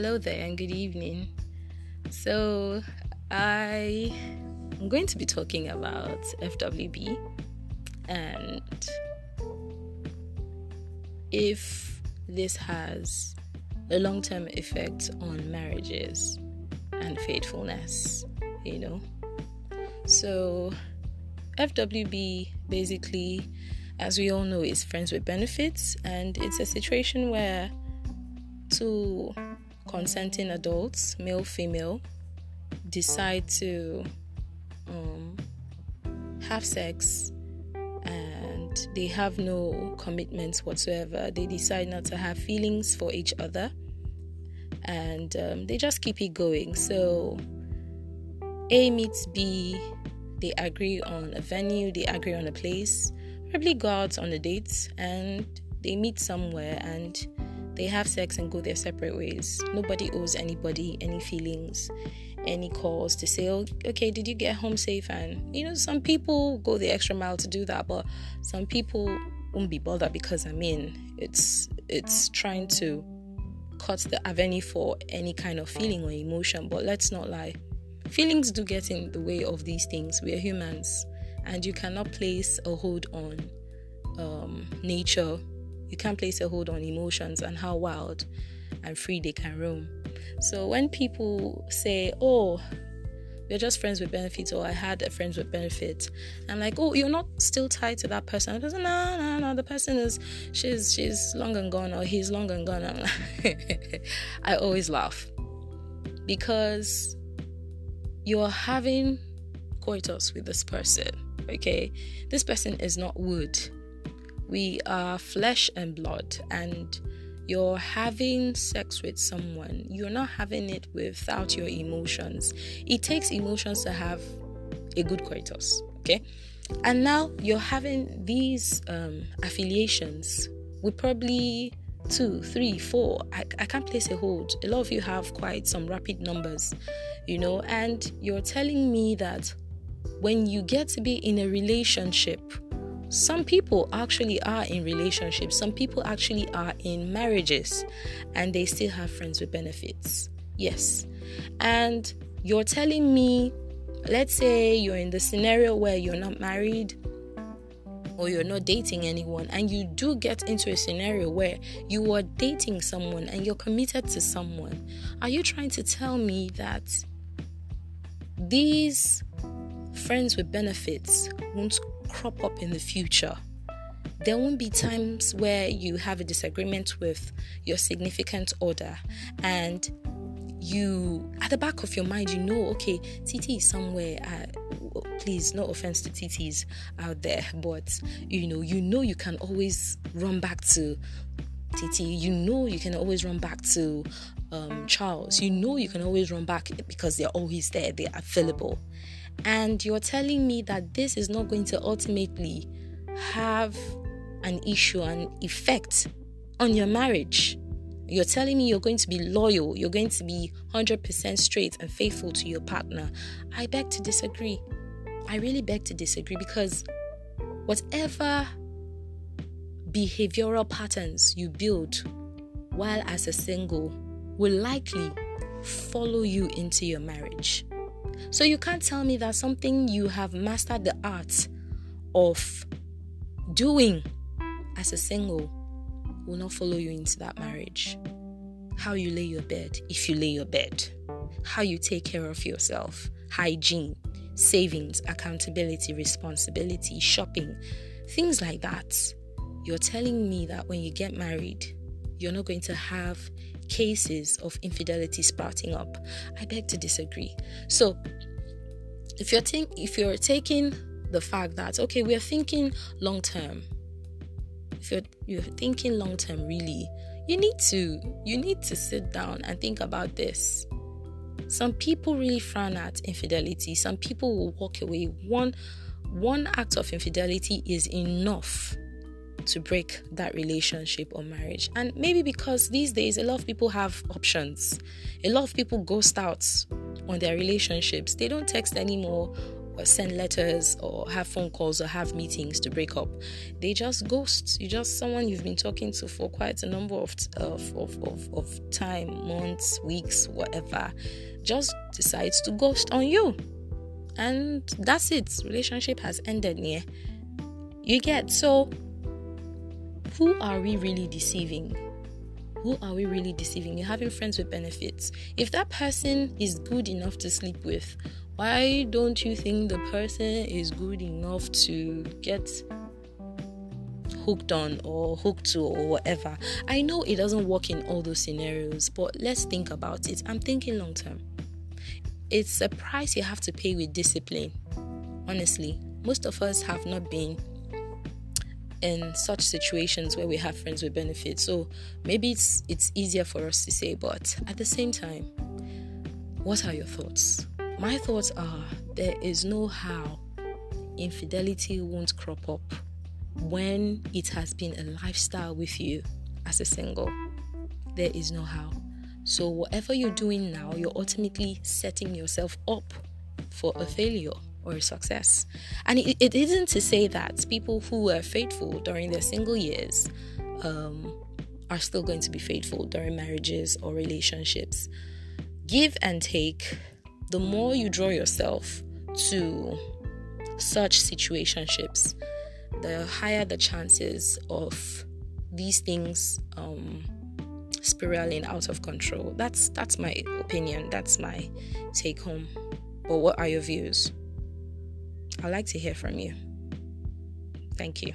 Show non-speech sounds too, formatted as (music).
Hello there and good evening. So, I am going to be talking about FWB and if this has a long term effect on marriages and faithfulness, you know. So, FWB basically, as we all know, is friends with benefits, and it's a situation where two consenting adults, male, female, decide to um, have sex and they have no commitments whatsoever. They decide not to have feelings for each other and um, they just keep it going. So, A meets B, they agree on a venue, they agree on a place, probably go out on a date, and they meet somewhere and they have sex and go their separate ways. Nobody owes anybody any feelings, any calls to say, oh, okay, did you get home safe? And you know, some people go the extra mile to do that, but some people won't be bothered because I mean, it's it's trying to cut the avenue for any kind of feeling or emotion. But let's not lie, feelings do get in the way of these things. We are humans, and you cannot place a hold on um, nature you can't place a hold on emotions and how wild and free they can roam. So when people say, "Oh, we're just friends with benefits," or "I had a friends with benefits," I'm like, "Oh, you're not still tied to that person?" The person, no, no, no. The person is she's she's long and gone, or he's long and gone. I'm like, (laughs) I always laugh because you're having coitus with this person. Okay, this person is not wood we are flesh and blood, and you're having sex with someone, you're not having it without your emotions. It takes emotions to have a good coitus, okay? And now you're having these um, affiliations with probably two, three, four. I, I can't place a hold. A lot of you have quite some rapid numbers, you know, and you're telling me that when you get to be in a relationship, some people actually are in relationships, some people actually are in marriages, and they still have friends with benefits. Yes. And you're telling me, let's say you're in the scenario where you're not married or you're not dating anyone, and you do get into a scenario where you are dating someone and you're committed to someone. Are you trying to tell me that these friends with benefits won't crop up in the future. There won't be times where you have a disagreement with your significant other and you at the back of your mind you know okay tt is somewhere uh, please no offense to tts out there but you know you know you can always run back to tt you know you can always run back to um, charles you know you can always run back because they're always there they're available and you're telling me that this is not going to ultimately have an issue, an effect on your marriage. You're telling me you're going to be loyal, you're going to be 100% straight and faithful to your partner. I beg to disagree. I really beg to disagree because whatever behavioral patterns you build while as a single will likely follow you into your marriage. So you can't tell me that something you have mastered the art of doing as a single will not follow you into that marriage. How you lay your bed, if you lay your bed, how you take care of yourself, hygiene, savings, accountability, responsibility, shopping, things like that. You're telling me that when you get married, you're not going to have cases of infidelity sprouting up. I beg to disagree. So, if you're think, if you're taking the fact that okay, we are thinking long term. If you're you're thinking long term, really, you need to you need to sit down and think about this. Some people really frown at infidelity. Some people will walk away. One one act of infidelity is enough to break that relationship or marriage. And maybe because these days a lot of people have options. A lot of people ghost out on their relationships. They don't text anymore or send letters or have phone calls or have meetings to break up. They just ghost. You just someone you've been talking to for quite a number of of, of, of, of time, months, weeks, whatever, just decides to ghost on you. And that's it. Relationship has ended Yeah, You get so who are we really deceiving? Who are we really deceiving? You're having friends with benefits. If that person is good enough to sleep with, why don't you think the person is good enough to get hooked on or hooked to or whatever? I know it doesn't work in all those scenarios, but let's think about it. I'm thinking long term. It's a price you have to pay with discipline. Honestly, most of us have not been in such situations where we have friends with benefits. So maybe it's it's easier for us to say, but at the same time, what are your thoughts? My thoughts are there is no how infidelity won't crop up when it has been a lifestyle with you as a single. There is no how. So, whatever you're doing now, you're ultimately setting yourself up for a failure or success. And it, it isn't to say that people who were faithful during their single years um, are still going to be faithful during marriages or relationships. Give and take the more you draw yourself to such situationships, the higher the chances of these things um, spiraling out of control. That's that's my opinion. That's my take home. But what are your views? I'd like to hear from you. Thank you.